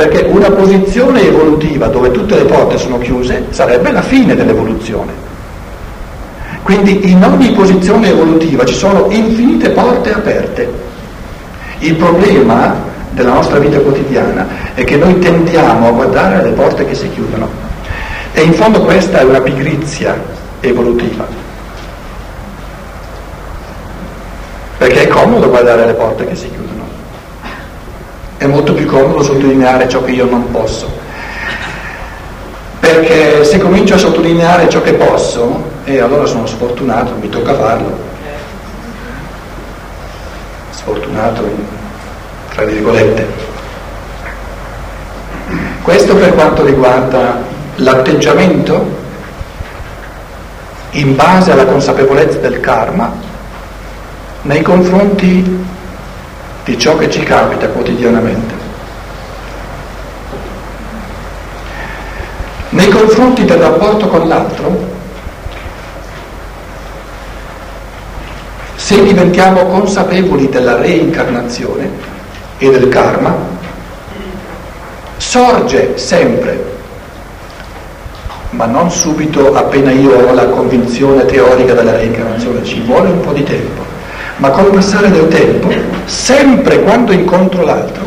perché una posizione evolutiva dove tutte le porte sono chiuse sarebbe la fine dell'evoluzione. Quindi in ogni posizione evolutiva ci sono infinite porte aperte. Il problema della nostra vita quotidiana è che noi tendiamo a guardare alle porte che si chiudono. E in fondo questa è una pigrizia evolutiva. Perché è comodo guardare alle porte che si chiudono. Molto più comodo sottolineare ciò che io non posso. Perché se comincio a sottolineare ciò che posso, e eh, allora sono sfortunato, mi tocca farlo. Sfortunato, tra virgolette. Questo per quanto riguarda l'atteggiamento in base alla consapevolezza del karma nei confronti di ciò che ci capita quotidianamente. Nei confronti del rapporto con l'altro, se diventiamo consapevoli della reincarnazione e del karma, sorge sempre, ma non subito appena io ho la convinzione teorica della reincarnazione, ci vuole un po' di tempo ma col passare del tempo, sempre quando incontro l'altro,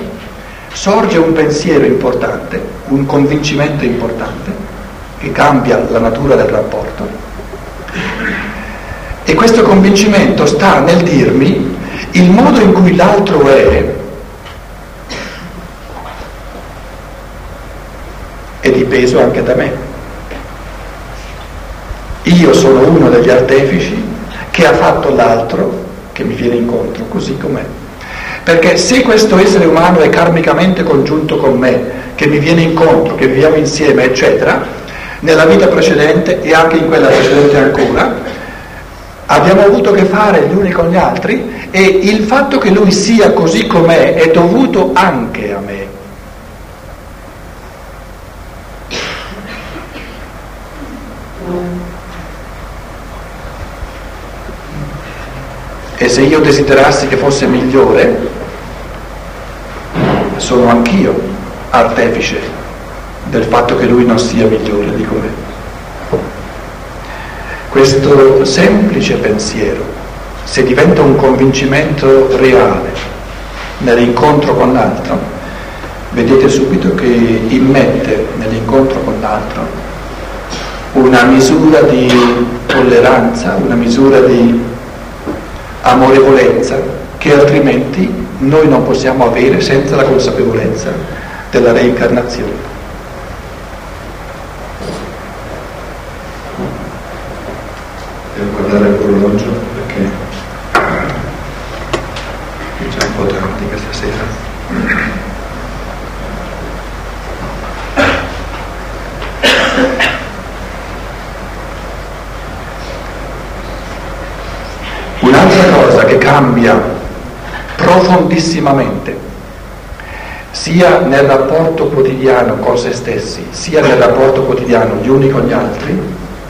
sorge un pensiero importante, un convincimento importante, che cambia la natura del rapporto. E questo convincimento sta nel dirmi il modo in cui l'altro è è di peso anche da me. Io sono uno degli artefici che ha fatto l'altro che mi viene incontro, così com'è. Perché se questo essere umano è karmicamente congiunto con me, che mi viene incontro, che viviamo insieme, eccetera, nella vita precedente e anche in quella precedente ancora, abbiamo avuto a che fare gli uni con gli altri e il fatto che lui sia così com'è è dovuto anche a me. Se io desiderassi che fosse migliore, sono anch'io artefice del fatto che lui non sia migliore di come. Questo semplice pensiero, se diventa un convincimento reale nell'incontro con l'altro, vedete subito che immette nell'incontro con l'altro una misura di tolleranza, una misura di amorevolezza che altrimenti noi non possiamo avere senza la consapevolezza della reincarnazione. Devo guardare l'orologio perché è già un po' tardi questa sera. che cambia profondissimamente, sia nel rapporto quotidiano con se stessi, sia nel rapporto quotidiano gli uni con gli altri,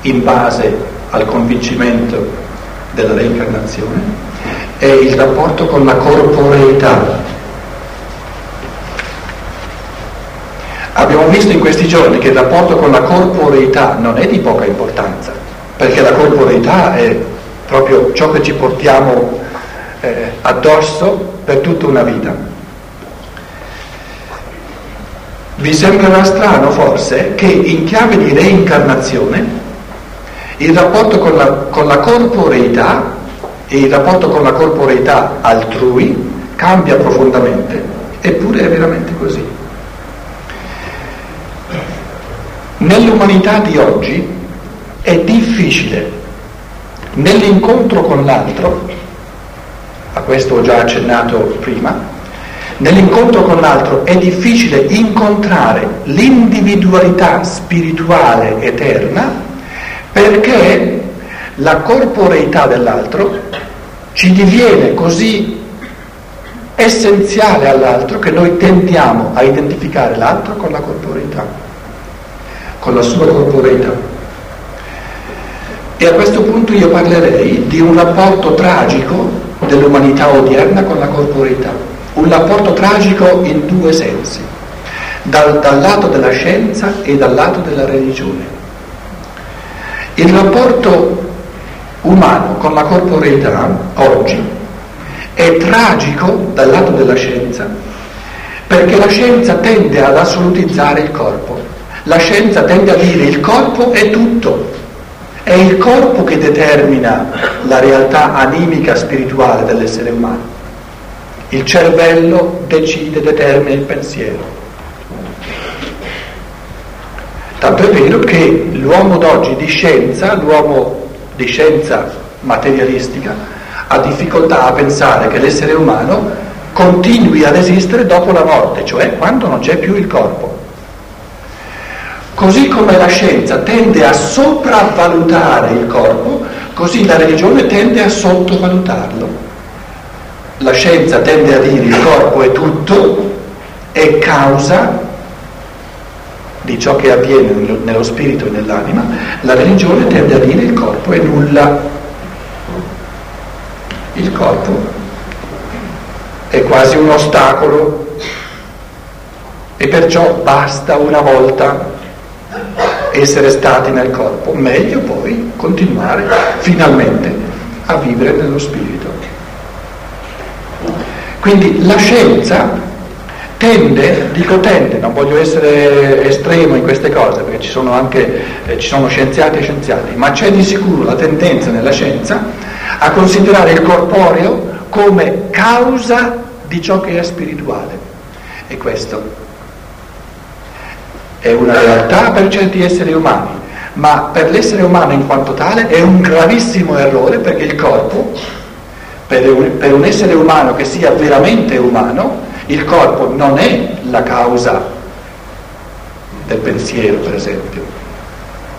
in base al convincimento della reincarnazione, è il rapporto con la corporeità. Abbiamo visto in questi giorni che il rapporto con la corporeità non è di poca importanza, perché la corporeità è proprio ciò che ci portiamo eh, addosso per tutta una vita. Vi sembrerà strano forse che in chiave di reincarnazione il rapporto con la, con la corporeità e il rapporto con la corporeità altrui cambia profondamente, eppure è veramente così. Nell'umanità di oggi è difficile, nell'incontro con l'altro, a questo ho già accennato prima, nell'incontro con l'altro è difficile incontrare l'individualità spirituale eterna perché la corporeità dell'altro ci diviene così essenziale all'altro che noi tendiamo a identificare l'altro con la corporeità, con la sua corporeità. E a questo punto io parlerei di un rapporto tragico dell'umanità odierna con la corporeità. Un rapporto tragico in due sensi. dal, dal lato della scienza e dal lato della religione. Il rapporto umano con la corporeità oggi è tragico dal lato della scienza, perché la scienza tende ad assolutizzare il corpo, la scienza tende a dire il corpo è tutto, è il corpo che determina la realtà animica spirituale dell'essere umano. Il cervello decide, determina il pensiero. Tanto è vero che l'uomo d'oggi di scienza, l'uomo di scienza materialistica, ha difficoltà a pensare che l'essere umano continui ad esistere dopo la morte, cioè quando non c'è più il corpo. Così come la scienza tende a sopravvalutare il corpo, così la religione tende a sottovalutarlo. La scienza tende a dire il corpo è tutto, è causa di ciò che avviene nello spirito e nell'anima, la religione tende a dire il corpo è nulla. Il corpo è quasi un ostacolo e perciò basta una volta essere stati nel corpo, meglio poi continuare finalmente a vivere nello spirito. Quindi la scienza tende, dico tende, non voglio essere estremo in queste cose perché ci sono anche eh, ci sono scienziati e scienziati, ma c'è di sicuro la tendenza nella scienza a considerare il corporeo come causa di ciò che è spirituale. E questo è una realtà per certi esseri umani, ma per l'essere umano in quanto tale è un gravissimo errore perché il corpo, per un, per un essere umano che sia veramente umano, il corpo non è la causa del pensiero, per esempio,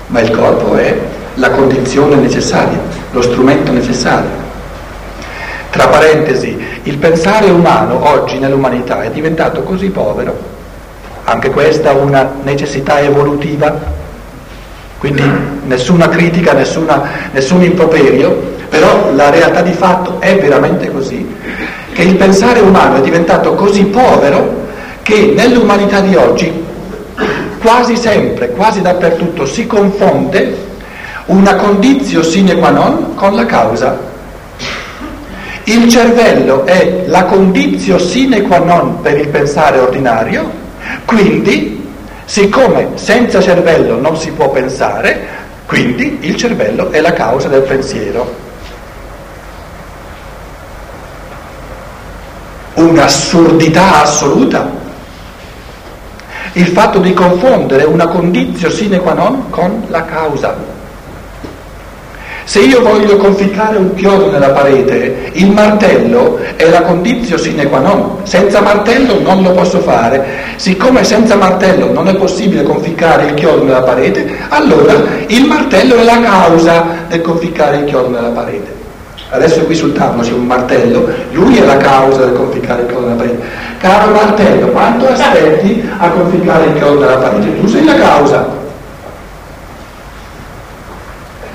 ma il corpo è la condizione necessaria, lo strumento necessario. Tra parentesi, il pensare umano oggi nell'umanità è diventato così povero, anche questa una necessità evolutiva, quindi nessuna critica, nessuna, nessun improperio, però la realtà di fatto è veramente così, che il pensare umano è diventato così povero che nell'umanità di oggi quasi sempre, quasi dappertutto si confonde una condizio sine qua non con la causa. Il cervello è la condizio sine qua non per il pensare ordinario, quindi siccome senza cervello non si può pensare, quindi il cervello è la causa del pensiero. un'assurdità assoluta. Il fatto di confondere una condizio sine qua non con la causa. Se io voglio conficcare un chiodo nella parete, il martello è la condizio sine qua non. Senza martello non lo posso fare. Siccome senza martello non è possibile conficcare il chiodo nella parete, allora il martello è la causa del conficcare il chiodo nella parete. Adesso qui sul tavolo c'è un martello, lui è la causa del conficcare il chiodo nella parete. Caro martello, quanto aspetti a conficcare il chiodo nella parete? Tu sei la causa.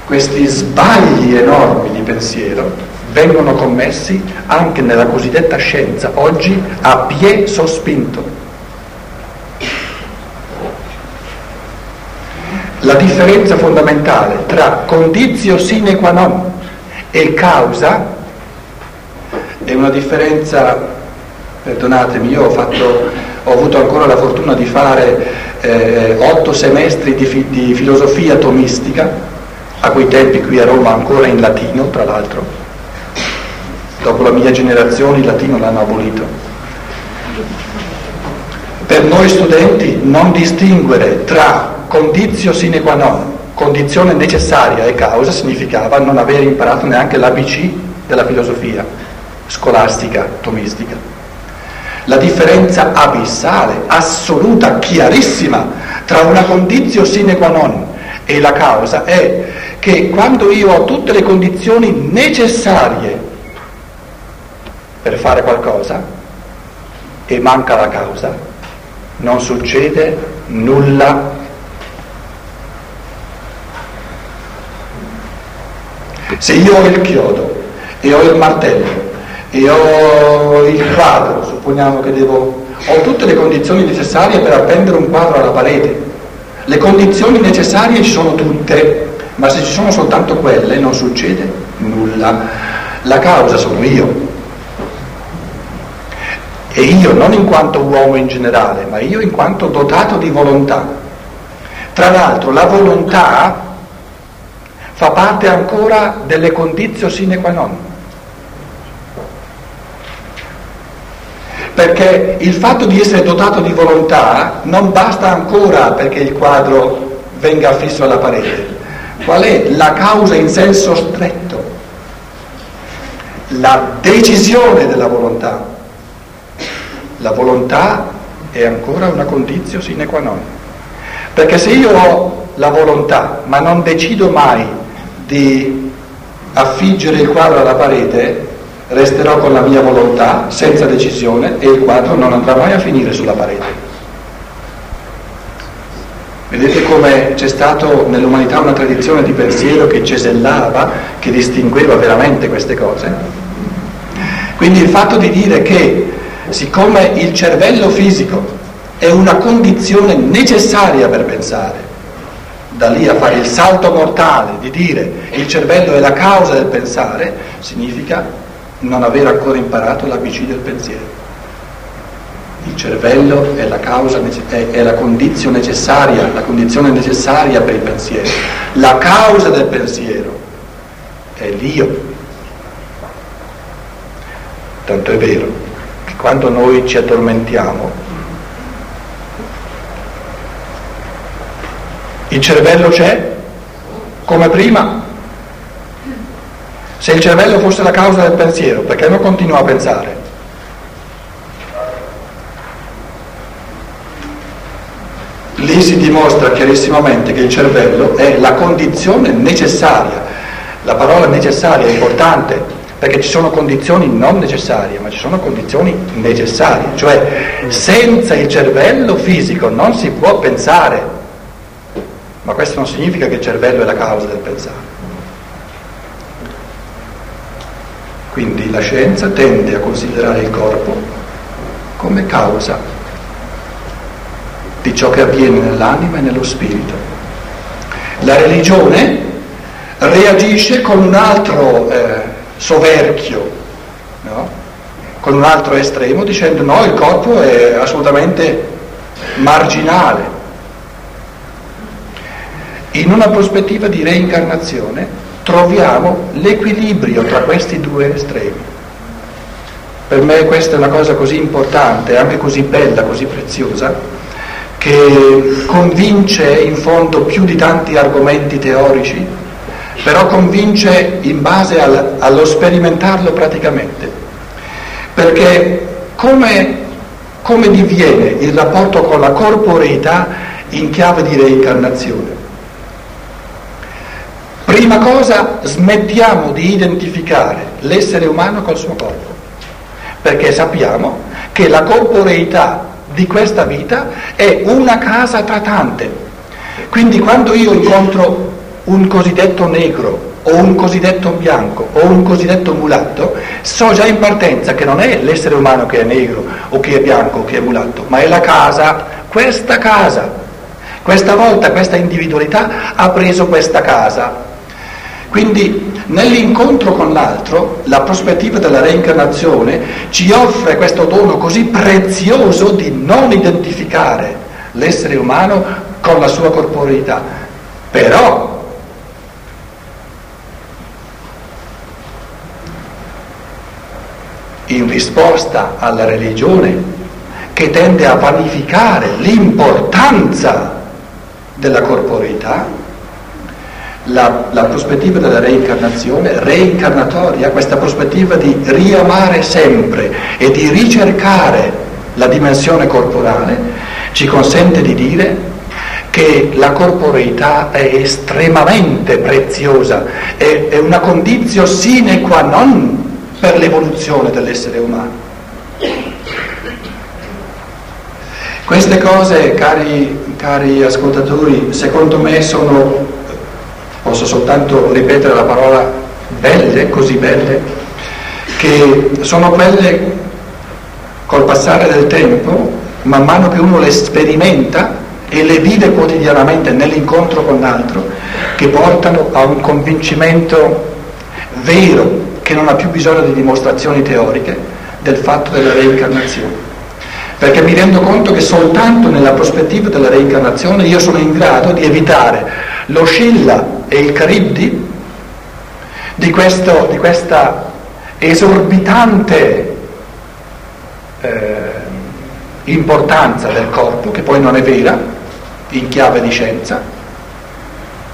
Questi sbagli enormi di pensiero vengono commessi anche nella cosiddetta scienza, oggi a pie sospinto. La differenza fondamentale tra condizio sine qua non e causa è una differenza, perdonatemi, io ho, fatto, ho avuto ancora la fortuna di fare eh, otto semestri di, fi, di filosofia tomistica, a quei tempi qui a Roma ancora in latino, tra l'altro. Dopo la mia generazione il latino l'hanno abolito. Per noi studenti non distinguere tra condizio sine qua non condizione necessaria e causa significava non aver imparato neanche l'ABC della filosofia scolastica, tomistica. La differenza abissale, assoluta, chiarissima tra una condizione sine qua non e la causa è che quando io ho tutte le condizioni necessarie per fare qualcosa e manca la causa, non succede nulla Se io ho il chiodo e ho il martello e ho il quadro, supponiamo che devo, ho tutte le condizioni necessarie per appendere un quadro alla parete. Le condizioni necessarie ci sono tutte, ma se ci sono soltanto quelle non succede nulla. La causa sono io. E io non in quanto uomo in generale, ma io in quanto dotato di volontà. Tra l'altro la volontà fa parte ancora delle condizioni sine qua non. Perché il fatto di essere dotato di volontà non basta ancora perché il quadro venga affisso alla parete. Qual è la causa in senso stretto? La decisione della volontà. La volontà è ancora una condizione sine qua non. Perché se io ho la volontà ma non decido mai di affiggere il quadro alla parete, resterò con la mia volontà, senza decisione, e il quadro non andrà mai a finire sulla parete. Vedete come c'è stato nell'umanità una tradizione di pensiero che cesellava, che distingueva veramente queste cose? Quindi il fatto di dire che siccome il cervello fisico è una condizione necessaria per pensare, da lì a fare il salto mortale di dire il cervello è la causa del pensare, significa non aver ancora imparato l'ABC del pensiero. Il cervello è la causa, è, è la condizione necessaria, la condizione necessaria per il pensiero. La causa del pensiero è l'io. Tanto è vero che quando noi ci addormentiamo Il cervello c'è come prima. Se il cervello fosse la causa del pensiero, perché non continua a pensare? Lì si dimostra chiarissimamente che il cervello è la condizione necessaria. La parola necessaria è importante perché ci sono condizioni non necessarie, ma ci sono condizioni necessarie, cioè senza il cervello fisico non si può pensare ma questo non significa che il cervello è la causa del pensare. Quindi la scienza tende a considerare il corpo come causa di ciò che avviene nell'anima e nello spirito. La religione reagisce con un altro eh, soverchio, no? con un altro estremo, dicendo no, il corpo è assolutamente marginale, in una prospettiva di reincarnazione troviamo l'equilibrio tra questi due estremi. Per me questa è una cosa così importante, anche così bella, così preziosa, che convince in fondo più di tanti argomenti teorici, però convince in base al, allo sperimentarlo praticamente. Perché come, come diviene il rapporto con la corporeità in chiave di reincarnazione? Prima cosa, smettiamo di identificare l'essere umano col suo corpo, perché sappiamo che la corporeità di questa vita è una casa tra tante. Quindi quando io incontro un cosiddetto negro o un cosiddetto bianco o un cosiddetto mulatto, so già in partenza che non è l'essere umano che è negro o che è bianco o che è mulatto, ma è la casa, questa casa. Questa volta questa individualità ha preso questa casa quindi nell'incontro con l'altro, la prospettiva della reincarnazione ci offre questo dono così prezioso di non identificare l'essere umano con la sua corporeità. Però in risposta alla religione che tende a vanificare l'importanza della corporeità, la, la, prospettiva della reincarnazione, reincarnatoria, questa prospettiva di riamare sempre e di ricercare la dimensione corporale, ci consente di dire che la corporeità è estremamente preziosa, è, è una condizione sine qua non per l'evoluzione dell'essere umano. Queste cose, cari, cari ascoltatori, secondo me sono posso soltanto ripetere la parola belle, così belle, che sono quelle col passare del tempo, man mano che uno le sperimenta e le vive quotidianamente nell'incontro con l'altro, che portano a un convincimento vero, che non ha più bisogno di dimostrazioni teoriche, del fatto della reincarnazione. Perché mi rendo conto che soltanto nella prospettiva della reincarnazione io sono in grado di evitare lo Scilla e il Caribdi di, questo, di questa esorbitante eh, importanza del corpo, che poi non è vera, in chiave di scienza,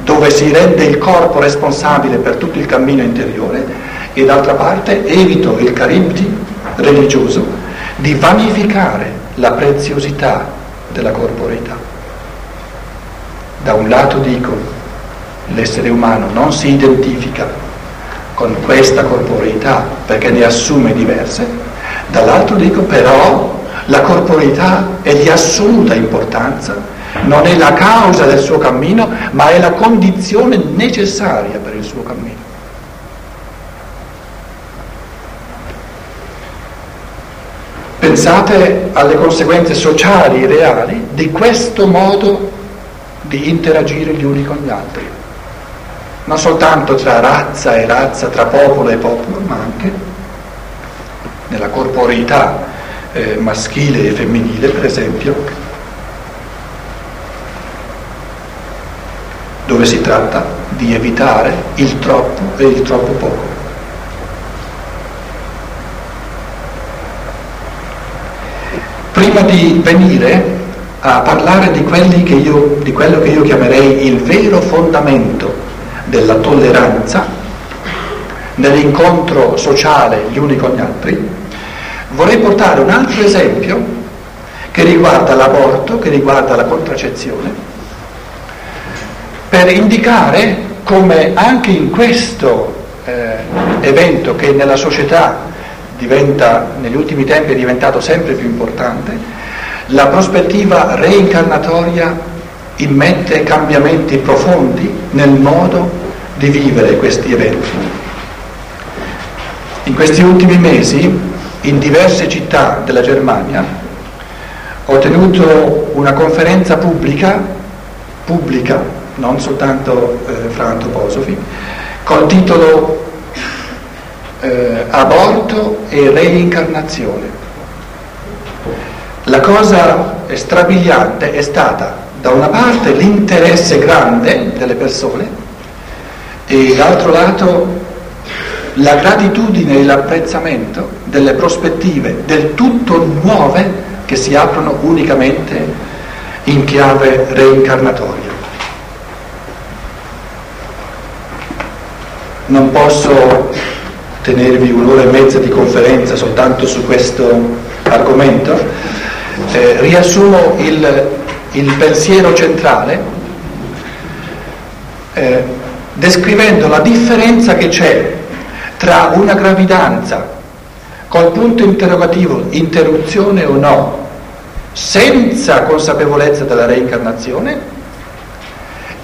dove si rende il corpo responsabile per tutto il cammino interiore e d'altra parte evito il caribdi religioso di vanificare la preziosità della corporeità. Da un lato dico, l'essere umano non si identifica con questa corporeità perché ne assume diverse, dall'altro dico però la corporeità è di assoluta importanza, non è la causa del suo cammino, ma è la condizione necessaria per il suo cammino. Pensate alle conseguenze sociali reali di questo modo di interagire gli uni con gli altri non soltanto tra razza e razza, tra popolo e popolo, ma anche nella corporeità eh, maschile e femminile, per esempio, dove si tratta di evitare il troppo e il troppo poco. Prima di venire a parlare di, io, di quello che io chiamerei il vero fondamento della tolleranza, nell'incontro sociale gli uni con gli altri, vorrei portare un altro esempio che riguarda l'aborto, che riguarda la contraccezione, per indicare come anche in questo eh, evento che nella società diventa, negli ultimi tempi è diventato sempre più importante, la prospettiva reincarnatoria immette cambiamenti profondi nel modo di vivere questi eventi. In questi ultimi mesi, in diverse città della Germania, ho tenuto una conferenza pubblica, pubblica, non soltanto eh, fra antroposofi, col titolo eh, Aborto e reincarnazione. La cosa strabiliante è stata da una parte l'interesse grande delle persone e dall'altro lato la gratitudine e l'apprezzamento delle prospettive del tutto nuove che si aprono unicamente in chiave reincarnatoria. Non posso tenervi un'ora e mezza di conferenza soltanto su questo argomento, eh, riassumo il il pensiero centrale, eh, descrivendo la differenza che c'è tra una gravidanza col punto interrogativo interruzione o no, senza consapevolezza della reincarnazione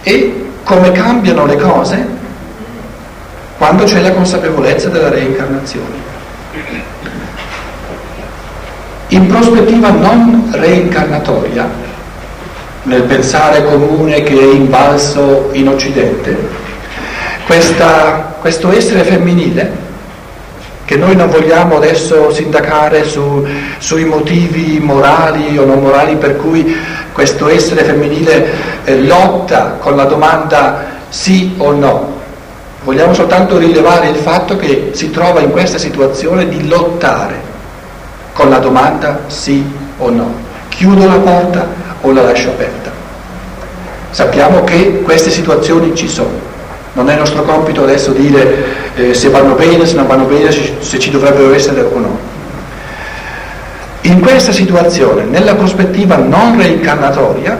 e come cambiano le cose quando c'è la consapevolezza della reincarnazione. In prospettiva non reincarnatoria, nel pensare comune che è invalso in Occidente, questa, questo essere femminile che noi non vogliamo adesso sindacare su, sui motivi morali o non morali per cui questo essere femminile eh, lotta con la domanda sì o no. Vogliamo soltanto rilevare il fatto che si trova in questa situazione di lottare con la domanda sì o no. Chiudo la porta o la lascio aperta. Sappiamo che queste situazioni ci sono. Non è nostro compito adesso dire eh, se vanno bene, se non vanno bene, se ci dovrebbero essere o no. In questa situazione, nella prospettiva non reincarnatoria,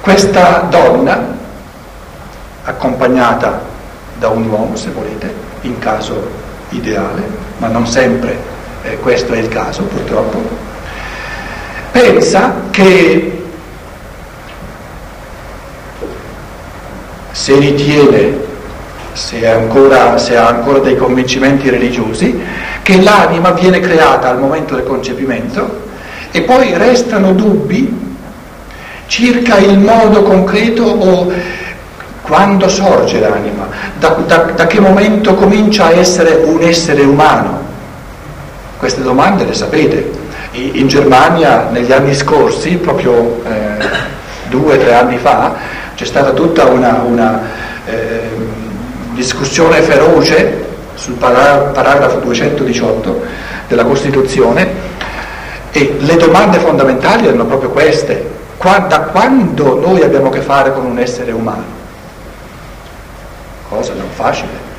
questa donna, accompagnata da un uomo, se volete, in caso ideale, ma non sempre eh, questo è il caso purtroppo, pensa che se ritiene se, ancora, se ha ancora dei convincimenti religiosi, che l'anima viene creata al momento del concepimento e poi restano dubbi circa il modo concreto o quando sorge l'anima, da, da, da che momento comincia a essere un essere umano. Queste domande le sapete. In Germania negli anni scorsi, proprio eh, due o tre anni fa, c'è stata tutta una, una eh, discussione feroce sul paragrafo 218 della Costituzione e le domande fondamentali erano proprio queste. Da quando noi abbiamo a che fare con un essere umano? Cosa non facile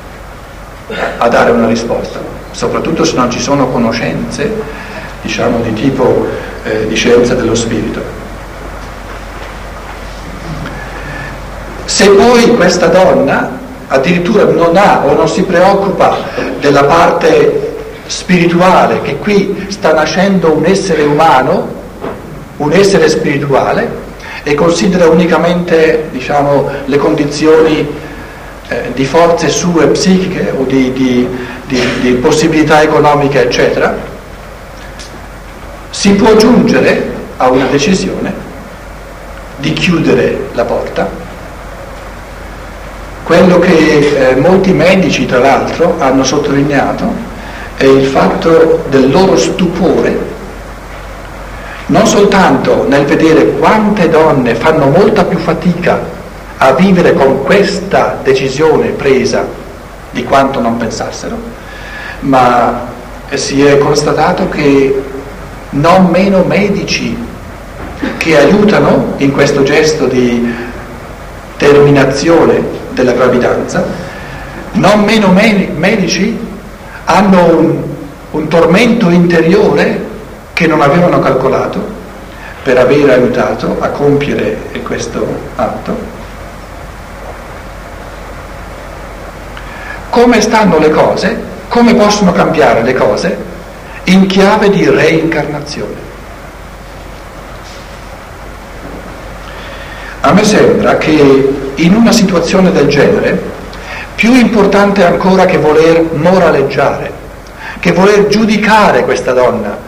a dare una risposta, soprattutto se non ci sono conoscenze, diciamo, di tipo eh, di scienza dello spirito. Se poi questa donna addirittura non ha o non si preoccupa della parte spirituale, che qui sta nascendo un essere umano, un essere spirituale, e considera unicamente diciamo, le condizioni eh, di forze sue psichiche o di, di, di, di possibilità economiche, eccetera, si può giungere a una decisione di chiudere la porta. Quello che eh, molti medici, tra l'altro, hanno sottolineato è il fatto del loro stupore, non soltanto nel vedere quante donne fanno molta più fatica a vivere con questa decisione presa di quanto non pensassero, ma si è constatato che non meno medici che aiutano in questo gesto di terminazione della gravidanza, non meno medici hanno un, un tormento interiore che non avevano calcolato per aver aiutato a compiere questo atto. Come stanno le cose? Come possono cambiare le cose? In chiave di reincarnazione. A me sembra che in una situazione del genere, più importante ancora che voler moraleggiare, che voler giudicare questa donna,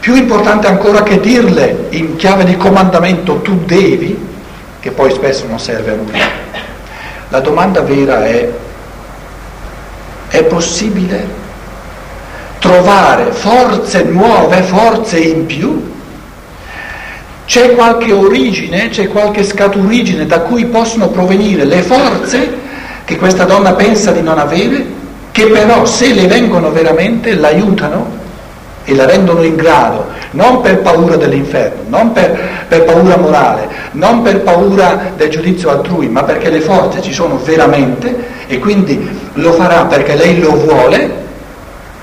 più importante ancora che dirle in chiave di comandamento tu devi, che poi spesso non serve a nulla, la domanda vera è, è possibile trovare forze nuove, forze in più? C'è qualche origine, c'è qualche scaturigine da cui possono provenire le forze che questa donna pensa di non avere, che però se le vengono veramente l'aiutano e la rendono in grado, non per paura dell'inferno, non per, per, paura morale, non per paura del giudizio altrui, ma perché le forze ci sono veramente e quindi lo farà perché lei lo vuole,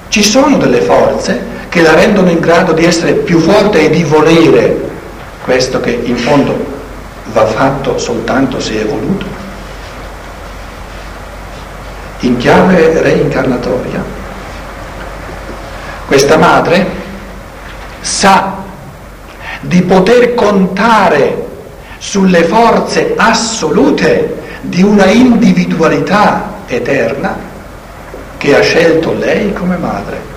ci sono delle forze che la rendono in grado di essere più forte e di volere questo che in fondo va fatto soltanto se è voluto. In chiave reincarnatoria, questa madre sa di poter contare sulle forze assolute di una individualità eterna che ha scelto lei come madre.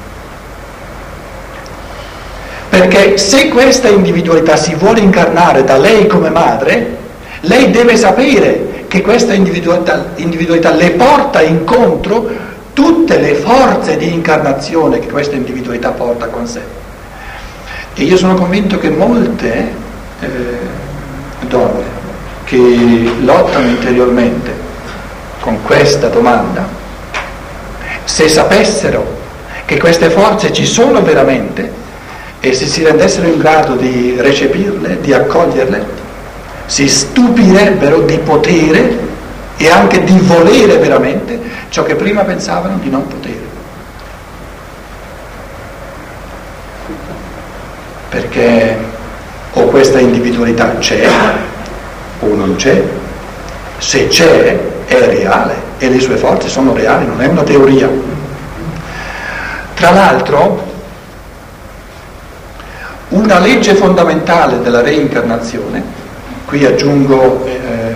Perché se questa individualità si vuole incarnare da lei come madre, lei deve sapere che questa individualità, individualità le porta incontro tutte le forze di incarnazione che questa individualità porta con sé. E io sono convinto che molte eh, donne che lottano interiormente con questa domanda, se sapessero che queste forze ci sono veramente, e se si rendessero in grado di recepirle, di accoglierle, si stupirebbero di potere e anche di volere veramente ciò che prima pensavano di non potere. Perché o questa individualità c'è o non c'è, se c'è è reale e le sue forze sono reali, non è una teoria. Tra l'altro, una legge fondamentale della reincarnazione, qui aggiungo eh,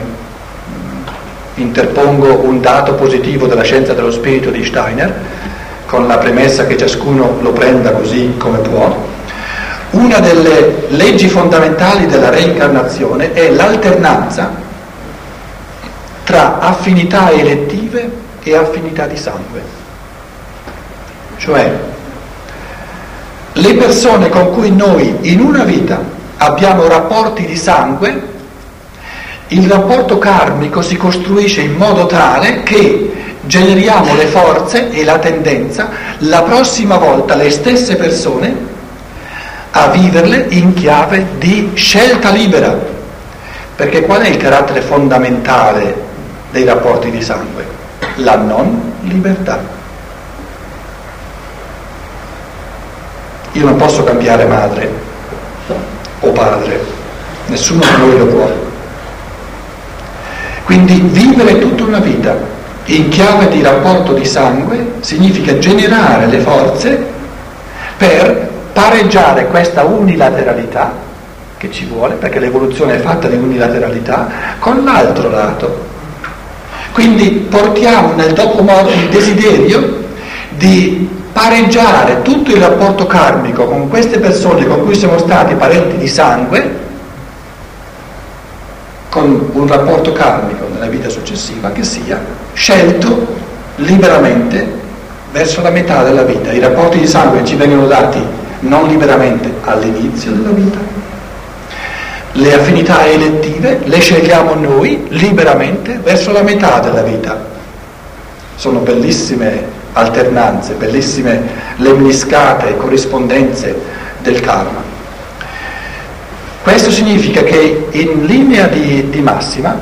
interpongo un dato positivo della scienza dello spirito di Steiner, con la premessa che ciascuno lo prenda così come può. Una delle leggi fondamentali della reincarnazione è l'alternanza tra affinità elettive e affinità di sangue. Cioè, le persone con cui noi in una vita abbiamo rapporti di sangue, il rapporto karmico si costruisce in modo tale che generiamo le forze e la tendenza la prossima volta le stesse persone a viverle in chiave di scelta libera. Perché qual è il carattere fondamentale dei rapporti di sangue? La non libertà. Io non posso cambiare madre o padre, nessuno di noi lo può. Quindi vivere tutta una vita in chiave di rapporto di sangue significa generare le forze per pareggiare questa unilateralità che ci vuole, perché l'evoluzione è fatta di unilateralità, con l'altro lato. Quindi portiamo nel dopo morte il desiderio di pareggiare tutto il rapporto karmico con queste persone con cui siamo stati parenti di sangue, con un rapporto karmico nella vita successiva che sia scelto liberamente verso la metà della vita. I rapporti di sangue ci vengono dati non liberamente all'inizio della vita. Le affinità elettive le scegliamo noi liberamente verso la metà della vita. Sono bellissime alternanze, bellissime lemniscate corrispondenze del karma. Questo significa che in linea di, di massima,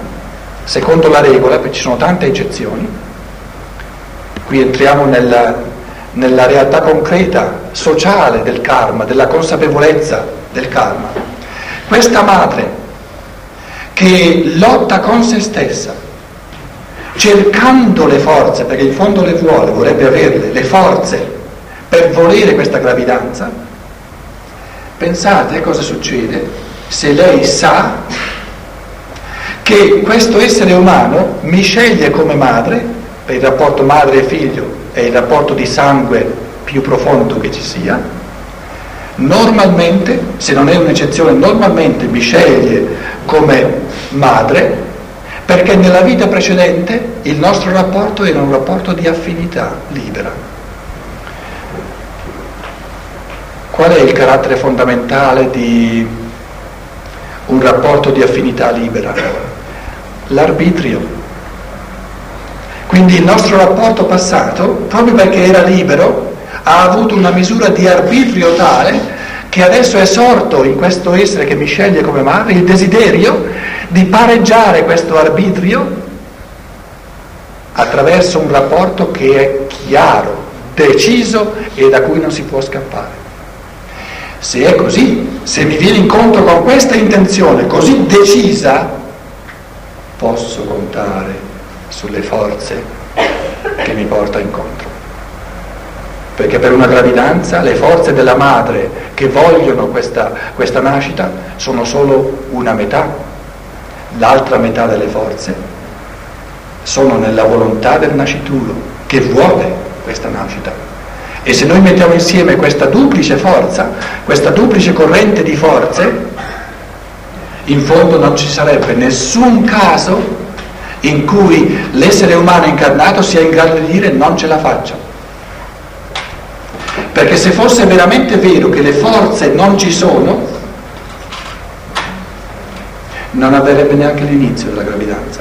secondo la regola, perché ci sono tante eccezioni, qui entriamo nella, nella realtà concreta, sociale del karma, della consapevolezza del karma. Questa madre che lotta con se stessa cercando le forze, perché in fondo le vuole, vorrebbe averle, le forze per volere questa gravidanza, pensate cosa succede se lei sa che questo essere umano mi sceglie come madre, per il rapporto madre e figlio è il rapporto di sangue più profondo che ci sia, normalmente, se non è un'eccezione, normalmente mi sceglie come madre perché nella vita precedente il nostro rapporto era un rapporto di affinità libera. Qual è il carattere fondamentale di un rapporto di affinità libera? L'arbitrio. Quindi il nostro rapporto passato, proprio perché era libero, ha avuto una misura di arbitrio tale che adesso è sorto in questo essere che mi sceglie come madre il desiderio di pareggiare questo arbitrio attraverso un rapporto che è chiaro, deciso e da cui non si può scappare. Se è così, se mi viene incontro con questa intenzione così decisa, posso contare sulle forze che mi porta incontro. Perché per una gravidanza le forze della madre che vogliono questa, questa nascita sono solo una metà l'altra metà delle forze sono nella volontà del nascituro che vuole questa nascita. E se noi mettiamo insieme questa duplice forza, questa duplice corrente di forze, in fondo non ci sarebbe nessun caso in cui l'essere umano incarnato sia in grado di dire non ce la faccio. Perché se fosse veramente vero che le forze non ci sono, non avverrebbe neanche l'inizio della gravidanza.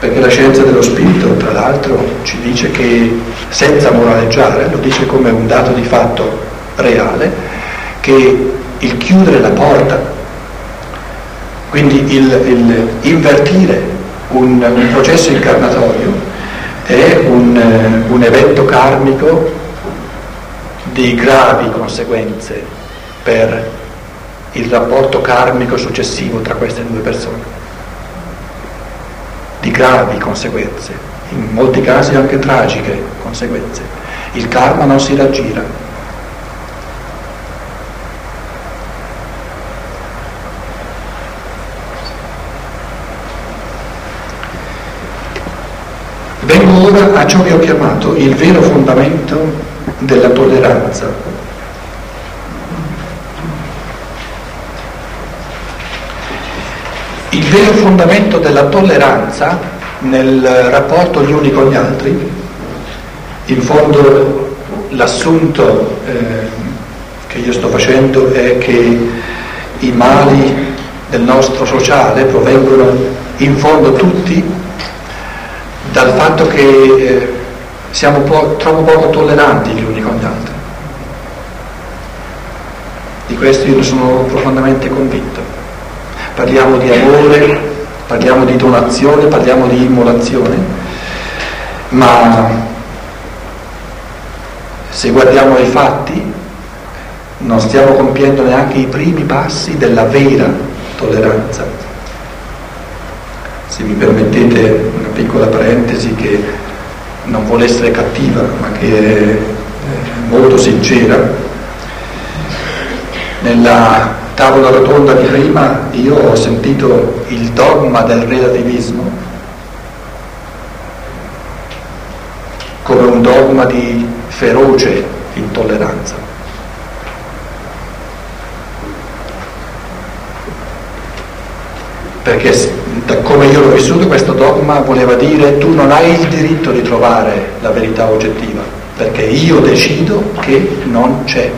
Perché la scienza dello spirito, tra l'altro, ci dice che, senza moraleggiare, lo dice come un dato di fatto reale, che il chiudere la porta, quindi il, il invertire un, un, processo incarnatorio, è un, un evento karmico di gravi conseguenze per il rapporto karmico successivo tra queste due persone, di gravi conseguenze, in molti casi anche tragiche conseguenze. Il karma non si raggira. Vengo ora a ciò che ho chiamato il vero fondamento della tolleranza. Il vero fondamento della tolleranza nel rapporto gli uni con gli altri, in fondo l'assunto eh, che io sto facendo è che i mali del nostro sociale provengono in fondo tutti dal fatto che eh, siamo po- troppo poco tolleranti gli uni con gli altri. Di questo io sono profondamente convinto. Parliamo di amore, parliamo di donazione, parliamo di immolazione, ma se guardiamo ai fatti non stiamo compiendo neanche i primi passi della vera tolleranza se mi permettete piccola parentesi che non vuole essere cattiva ma che è molto sincera. Nella tavola rotonda di prima io ho sentito il dogma del relativismo come un dogma di feroce intolleranza. Perché da come io l'ho vissuto questo dogma voleva dire tu non hai il diritto di trovare la verità oggettiva, perché io decido che non c'è.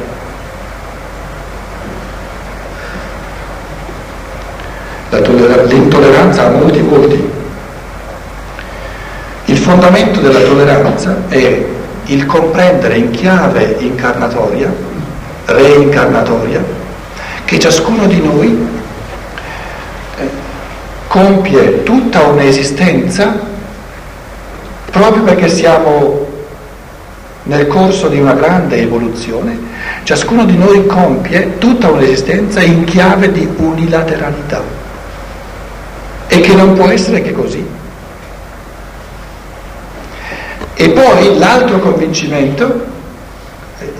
Toller- l'intolleranza ha molti volti. Il fondamento della tolleranza è il comprendere in chiave incarnatoria, reincarnatoria, che ciascuno di noi compie tutta un'esistenza proprio perché siamo nel corso di una grande evoluzione, ciascuno di noi compie tutta un'esistenza in chiave di unilateralità e che non può essere che così. E poi l'altro convincimento,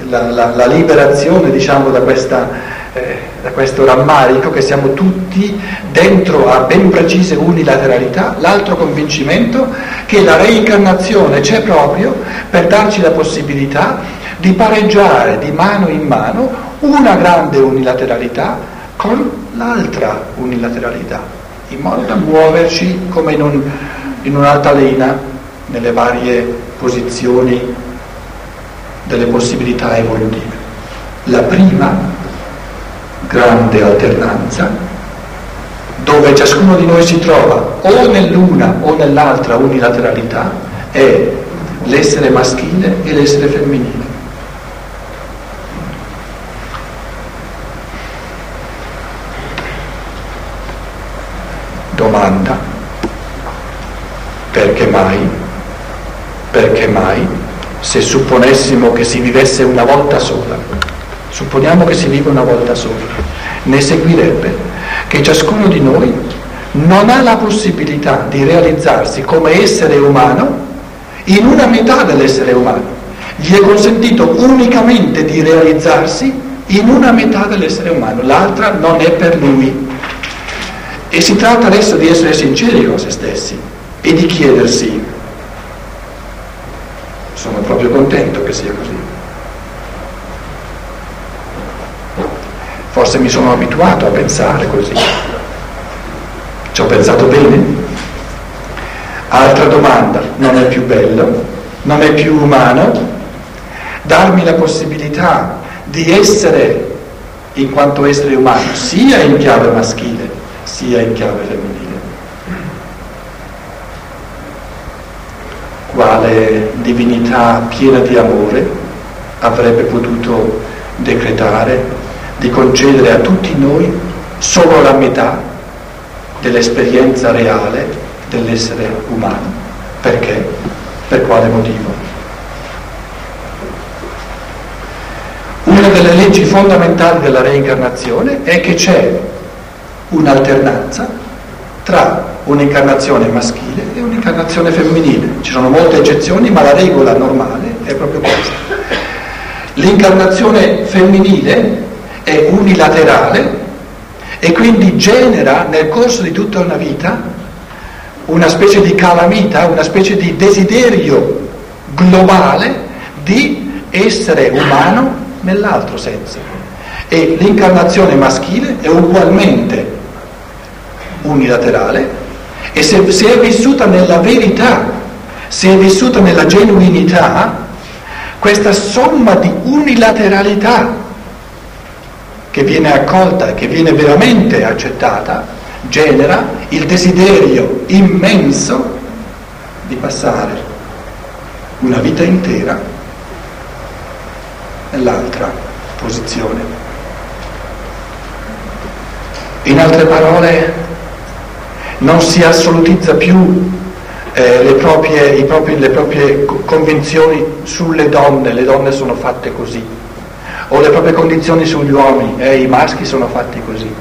la, la, la liberazione diciamo da questa eh, da questo rammarico che siamo tutti dentro a ben precise unilateralità, l'altro convincimento che la reincarnazione c'è proprio per darci la possibilità di pareggiare di mano in mano una grande unilateralità con l'altra unilateralità, in modo da muoverci come in, un, in un'altalena nelle varie posizioni delle possibilità evolutive. La prima grande alternanza, dove ciascuno di noi si trova o nell'una o nell'altra unilateralità, è l'essere maschile e l'essere femminile. Domanda, perché mai? Perché mai? Se supponessimo che si vivesse una volta sola, supponiamo che si vive una volta sola, ne seguirebbe che ciascuno di noi non ha la possibilità di realizzarsi come essere umano in una metà dell'essere umano. Gli è consentito unicamente di realizzarsi in una metà dell'essere umano, l'altra non è per lui. E si tratta adesso di essere sinceri con se stessi e di chiedersi, sono proprio contento che sia così. Forse mi sono abituato a pensare così. Ci ho pensato bene? Altra domanda, non è più bello? Non è più umano? Darmi la possibilità di essere in quanto essere umano, sia in chiave maschile, sia in chiave femminile. Quale divinità piena di amore avrebbe potuto decretare di concedere a tutti noi solo la metà dell'esperienza reale dell'essere umano. Perché? Per quale motivo? Una delle leggi fondamentali della reincarnazione è che c'è un'alternanza tra un'incarnazione maschile e un'incarnazione femminile. Ci sono molte eccezioni, ma la regola normale è proprio questa. L'incarnazione femminile è unilaterale e quindi genera nel corso di tutta una vita una specie di calamita, una specie di desiderio globale di essere umano nell'altro senso. E l'incarnazione maschile è ugualmente unilaterale e se, se è vissuta nella verità, se è vissuta nella genuinità, questa somma di unilateralità che viene accolta, che viene veramente accettata, genera il desiderio immenso di passare una vita intera nell'altra posizione. In altre parole, non si assolutizza più eh, le, proprie, propri, le proprie convinzioni sulle donne, le donne sono fatte così, o le proprie condizioni sugli uomini, eh, i maschi sono fatti così.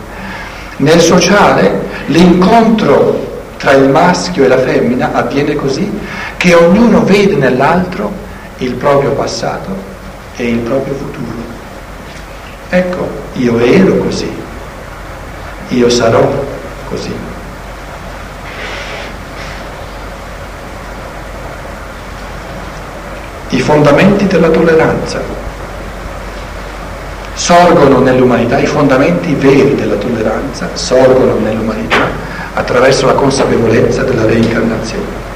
Nel sociale l'incontro tra il maschio e la femmina avviene così che ognuno vede nell'altro il proprio passato e il proprio futuro. Ecco, io ero così, io sarò così. I fondamenti della tolleranza sorgono nell'umanità, i fondamenti veri della tolleranza sorgono nell'umanità attraverso la consapevolezza della reincarnazione.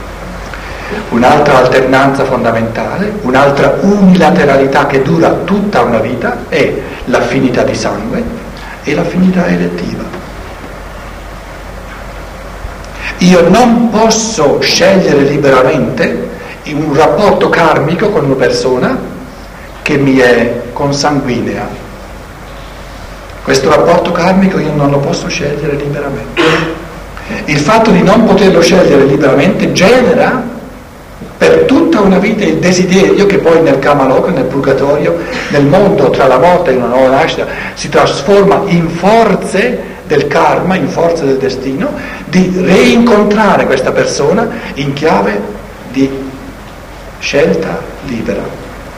Un'altra alternanza fondamentale, un'altra unilateralità che dura tutta una vita è l'affinità di sangue e l'affinità elettiva. Io non posso scegliere liberamente un rapporto karmico con una persona che mi è consanguinea. Questo rapporto karmico io non lo posso scegliere liberamente. Il fatto di non poterlo scegliere liberamente genera per tutta una vita il desiderio che poi nel Kamaloka, nel purgatorio, nel mondo tra la morte e una nuova nascita si trasforma in forze del karma, in forze del destino, di reincontrare questa persona in chiave di scelta libera,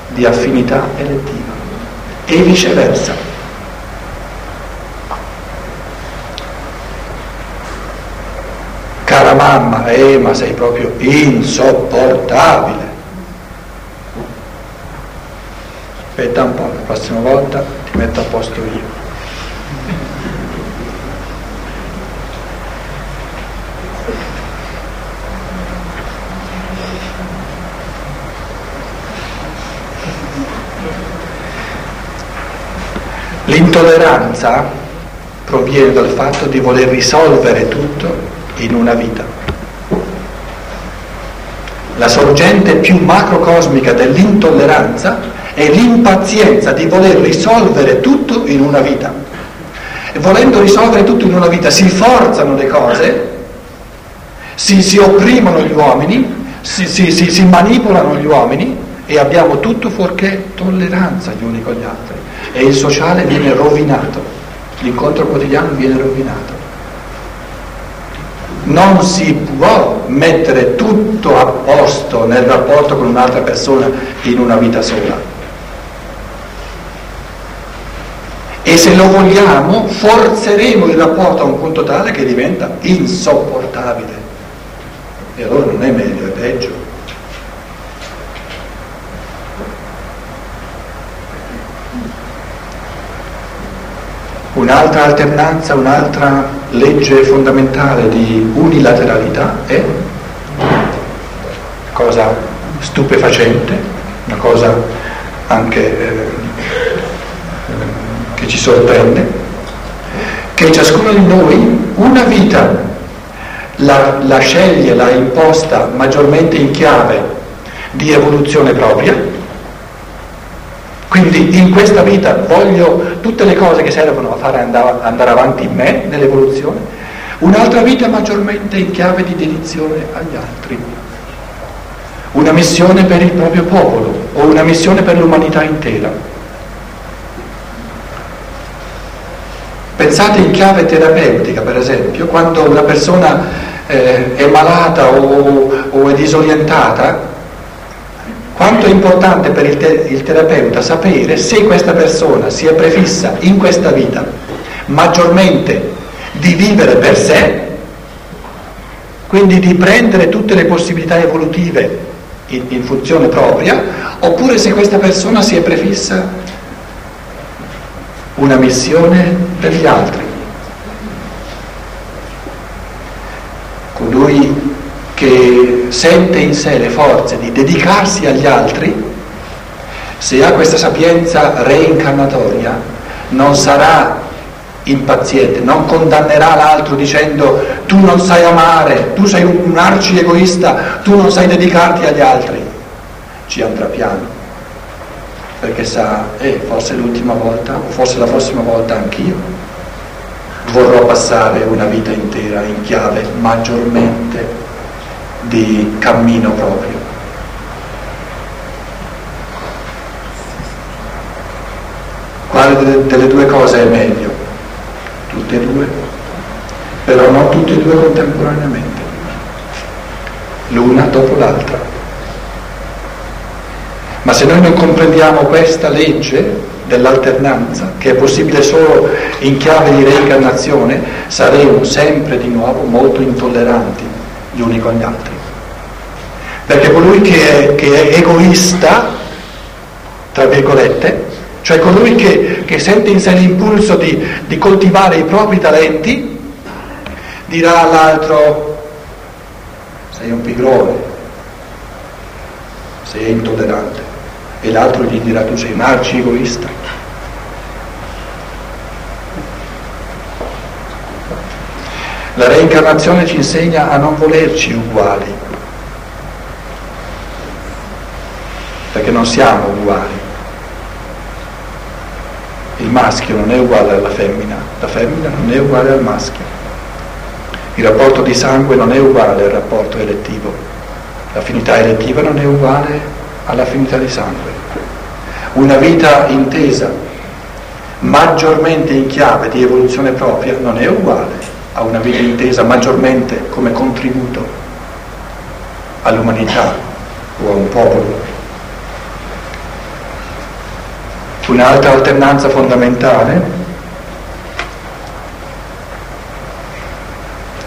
di affinità elettiva e viceversa. Mamma, eh ma sei proprio insopportabile. Aspetta un po', la prossima volta ti metto a posto io. L'intolleranza proviene dal fatto di voler risolvere tutto in una vita. La sorgente più macrocosmica dell'intolleranza è l'impazienza di voler risolvere tutto in una vita. E volendo risolvere tutto in una vita si forzano le cose, si, si opprimono gli uomini, si, si, si manipolano gli uomini e abbiamo tutto fuorché tolleranza gli uni con gli altri. E il sociale viene rovinato, l'incontro quotidiano viene rovinato non si può mettere tutto a posto nel rapporto con un'altra persona in una vita sola. E se lo vogliamo, forzeremo il rapporto a un punto tale che diventa insopportabile. E allora non è meglio, è peggio. Un'altra alternanza, un'altra legge fondamentale di unilateralità è cosa stupefacente, una cosa anche eh, che ci sorprende, che ciascuno di noi una vita la, la sceglie, l'ha imposta maggiormente in chiave di evoluzione propria, quindi in questa vita voglio tutte le cose che servono a fare andare, andare avanti in me, nell'evoluzione, un'altra vita maggiormente in chiave di dedizione agli altri. Una missione per il proprio popolo o una missione per l'umanità intera. Pensate in chiave terapeutica, per esempio, quando una persona eh, è malata o, o è disorientata, quanto è importante per il, te- il terapeuta sapere se questa persona si è prefissa in questa vita maggiormente di vivere per sé, quindi di prendere tutte le possibilità evolutive in, in funzione propria, oppure se questa persona si è prefissa una missione per gli altri. Colui che sente in sé le forze di dedicarsi agli altri, se ha questa sapienza reincarnatoria, non sarà impaziente, non condannerà l'altro dicendo tu non sai amare, tu sei un arci egoista, tu non sai dedicarti agli altri. Ci andrà piano, perché sa, eh, forse l'ultima volta, o forse la prossima volta anch'io vorrò passare una vita intera in chiave maggiormente di cammino proprio. Quale delle, due cose è meglio? Tutte e due, però non tutte e due contemporaneamente, l'una dopo l'altra. Ma se noi non comprendiamo questa legge dell'alternanza, che è possibile solo in chiave di reincarnazione, saremo sempre di nuovo molto intolleranti gli uni con gli altri. Perché colui che è, che è egoista, tra virgolette, cioè colui che, che sente in sé l'impulso di, di coltivare i propri talenti, dirà all'altro sei un pigrone, sei intollerante e l'altro gli dirà tu sei un arci egoista. La reincarnazione ci insegna a non volerci uguali, perché non siamo uguali. Il maschio non è uguale alla femmina, la femmina non è uguale al maschio. Il rapporto di sangue non è uguale al rapporto elettivo, l'affinità elettiva non è uguale all'affinità di sangue. Una vita intesa maggiormente in chiave di evoluzione propria non è uguale a una vita intesa maggiormente come contributo all'umanità o a un popolo. Un'altra alternanza fondamentale,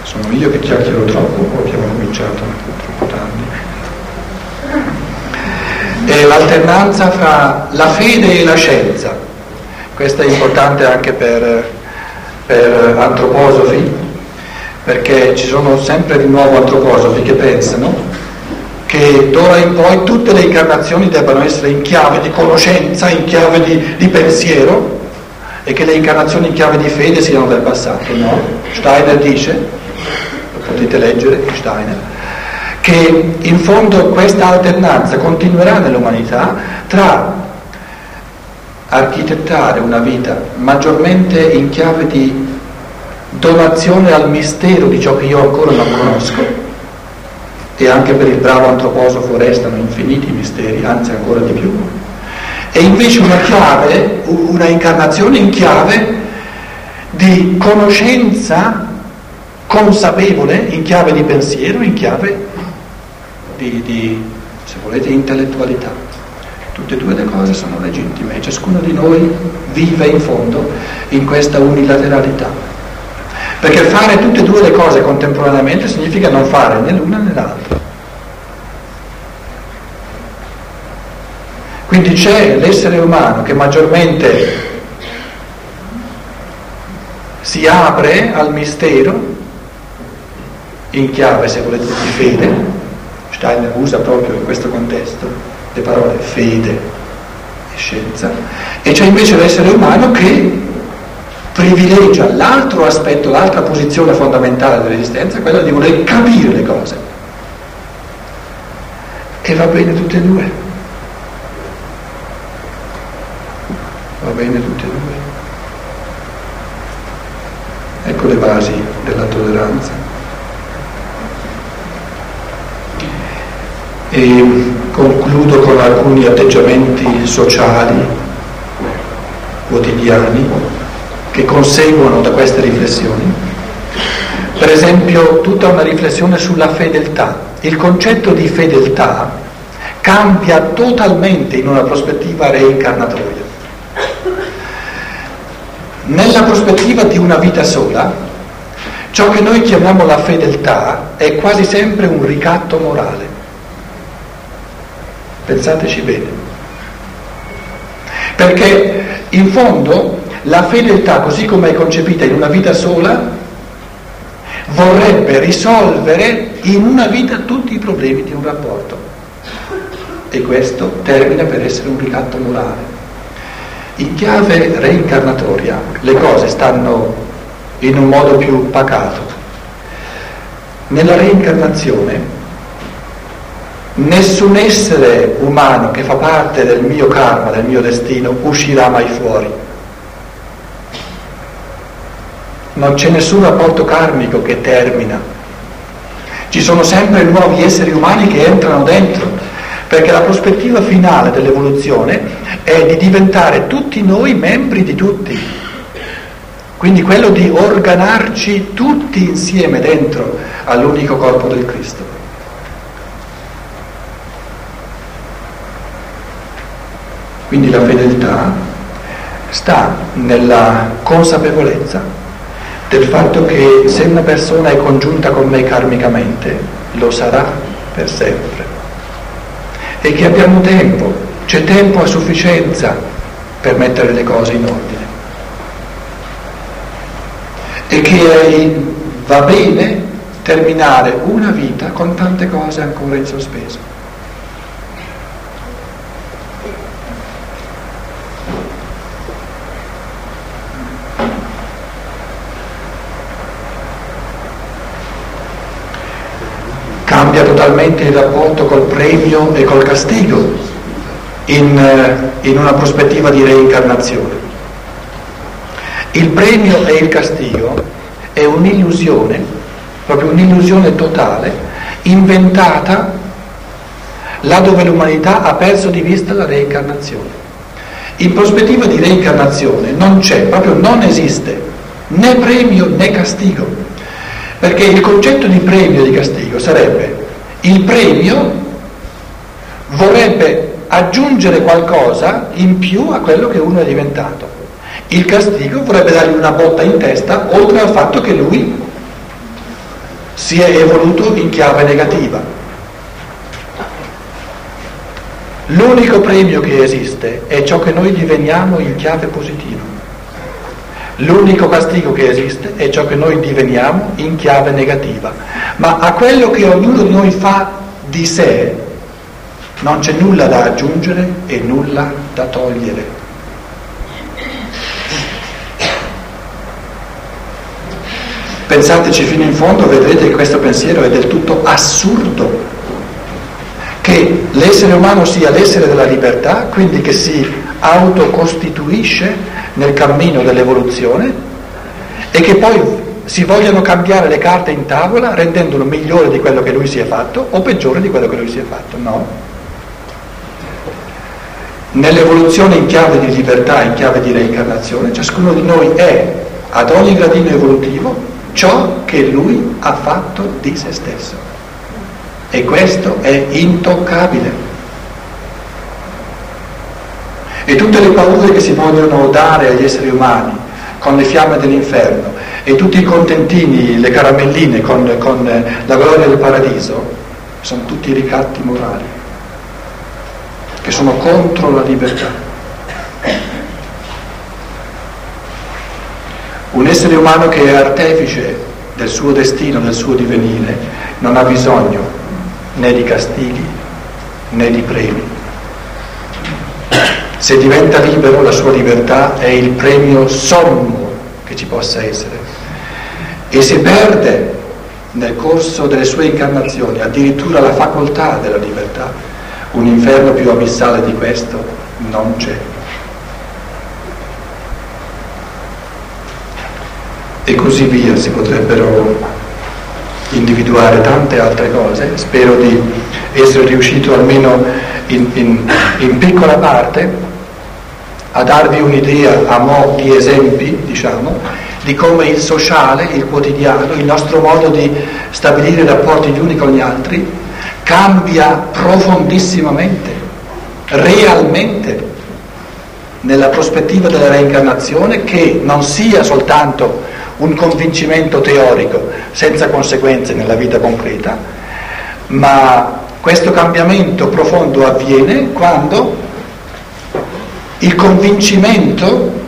sono io che chiacchiero troppo o abbiamo cominciato troppo tardi, è l'alternanza fra la fede e la scienza. Questo è importante anche per per antroposofi, perché ci sono sempre di nuovo antroposofi che pensano che d'ora in poi tutte le incarnazioni debbano essere in chiave di conoscenza, in chiave di, di pensiero e che le incarnazioni in chiave di fede siano del passato, no? Steiner dice, lo potete leggere, Steiner, che in fondo questa alternanza continuerà nell'umanità tra architettare una vita maggiormente in chiave di donazione al mistero di ciò che io ancora non conosco e anche per il bravo antroposofo restano infiniti misteri, anzi ancora di più, e invece una chiave, una incarnazione in chiave di conoscenza consapevole, in chiave di pensiero, in chiave di, di se volete, intellettualità. Tutte e due le cose sono legittime e ciascuno di noi vive in fondo in questa unilateralità. Perché fare tutte e due le cose contemporaneamente significa non fare né l'una né l'altra. Quindi c'è l'essere umano che maggiormente si apre al mistero in chiave, se volete, di fede. Steiner usa proprio in questo contesto le parole fede e scienza, e c'è invece l'essere umano che privilegia l'altro aspetto, l'altra posizione fondamentale dell'esistenza, quella di voler capire le cose. E va bene tutte e due. Va bene tutte e due. Ecco le basi della tolleranza. E concludo con alcuni atteggiamenti sociali quotidiani che conseguono da queste riflessioni. Per esempio tutta una riflessione sulla fedeltà. Il concetto di fedeltà cambia totalmente in una prospettiva reincarnatoria. Nella prospettiva di una vita sola Ciò che noi chiamiamo la fedeltà è quasi sempre un ricatto morale. Pensateci bene. Perché in fondo la fedeltà, così come è concepita in una vita sola, vorrebbe risolvere in una vita tutti i problemi di un rapporto. E questo termina per essere un ricatto morale. In chiave reincarnatoria le cose stanno in un modo più pacato. Nella reincarnazione nessun essere umano che fa parte del mio karma, del mio destino, uscirà mai fuori. Non c'è nessun rapporto karmico che termina. Ci sono sempre nuovi esseri umani che entrano dentro, perché la prospettiva finale dell'evoluzione è di diventare tutti noi membri di tutti. Quindi quello di organarci tutti insieme dentro all'unico corpo del Cristo. Quindi la fedeltà sta nella consapevolezza del fatto che se una persona è congiunta con me karmicamente, lo sarà per sempre. E che abbiamo tempo, c'è tempo a sufficienza per mettere le cose in ordine. E che va bene terminare una vita con tante cose ancora in sospeso. Cambia totalmente il rapporto col premio e col castigo in, eh, in una prospettiva di reincarnazione. Il premio e il castigo è un'illusione, proprio un'illusione totale, inventata là dove l'umanità ha perso di vista la reincarnazione. In prospettiva di reincarnazione non c'è, proprio non esiste né premio né castigo. Perché il concetto di premio e di castigo sarebbe il premio vorrebbe aggiungere qualcosa in più a quello che uno è diventato. Il castigo vorrebbe dargli una botta in testa oltre al fatto che lui si è evoluto in chiave negativa. L'unico premio che esiste è ciò che noi diveniamo in chiave positiva. L'unico castigo che esiste è ciò che noi diveniamo in chiave negativa. Ma a quello che ognuno di noi fa di sé non c'è nulla da aggiungere e nulla da togliere. Pensateci fino in fondo, vedrete che questo pensiero è del tutto assurdo. Che l'essere umano sia l'essere della libertà, quindi che si autocostituisce nel cammino dell'evoluzione e che poi si vogliono cambiare le carte in tavola rendendolo migliore di quello che lui si è fatto o peggiore di quello che lui si è fatto. No. Nell'evoluzione in chiave di libertà, in chiave di reincarnazione, ciascuno di noi è ad ogni gradino evolutivo ciò che lui ha fatto di se stesso. E questo è intoccabile. E tutte le paure che si vogliono dare agli esseri umani con le fiamme dell'inferno e tutti i contentini, le caramelline con, con la gloria del paradiso, sono tutti ricatti morali che sono contro la libertà. Un essere umano che è artefice del suo destino, del suo divenire, non ha bisogno né di castighi né di premi. Se diventa libero, la sua libertà è il premio sommo che ci possa essere. E se perde nel corso delle sue incarnazioni addirittura la facoltà della libertà, un inferno più abissale di questo non c'è. E così via si potrebbero individuare tante altre cose. Spero di essere riuscito almeno in, in, in piccola parte a darvi un'idea a mo' di esempi, diciamo, di come il sociale, il quotidiano, il nostro modo di stabilire rapporti gli uni con gli altri cambia profondissimamente, realmente, nella prospettiva della reincarnazione che non sia soltanto un convincimento teorico senza conseguenze nella vita concreta, ma questo cambiamento profondo avviene quando il convincimento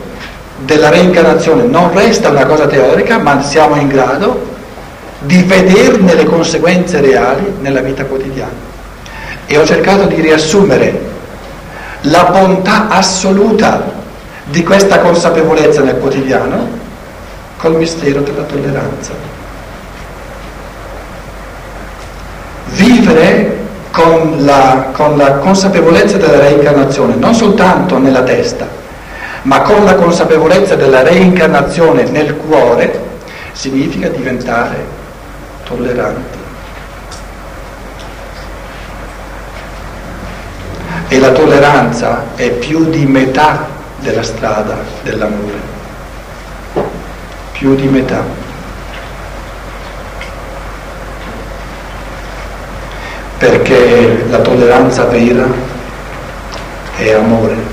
della reincarnazione non resta una cosa teorica, ma siamo in grado di vederne le conseguenze reali nella vita quotidiana. E ho cercato di riassumere la bontà assoluta di questa consapevolezza nel quotidiano col mistero della tolleranza. Vivere con la, con la consapevolezza della reincarnazione, non soltanto nella testa, ma con la consapevolezza della reincarnazione nel cuore, significa diventare tolleranti. E la tolleranza è più di metà della strada dell'amore più di metà. Perché la tolleranza vera è amore.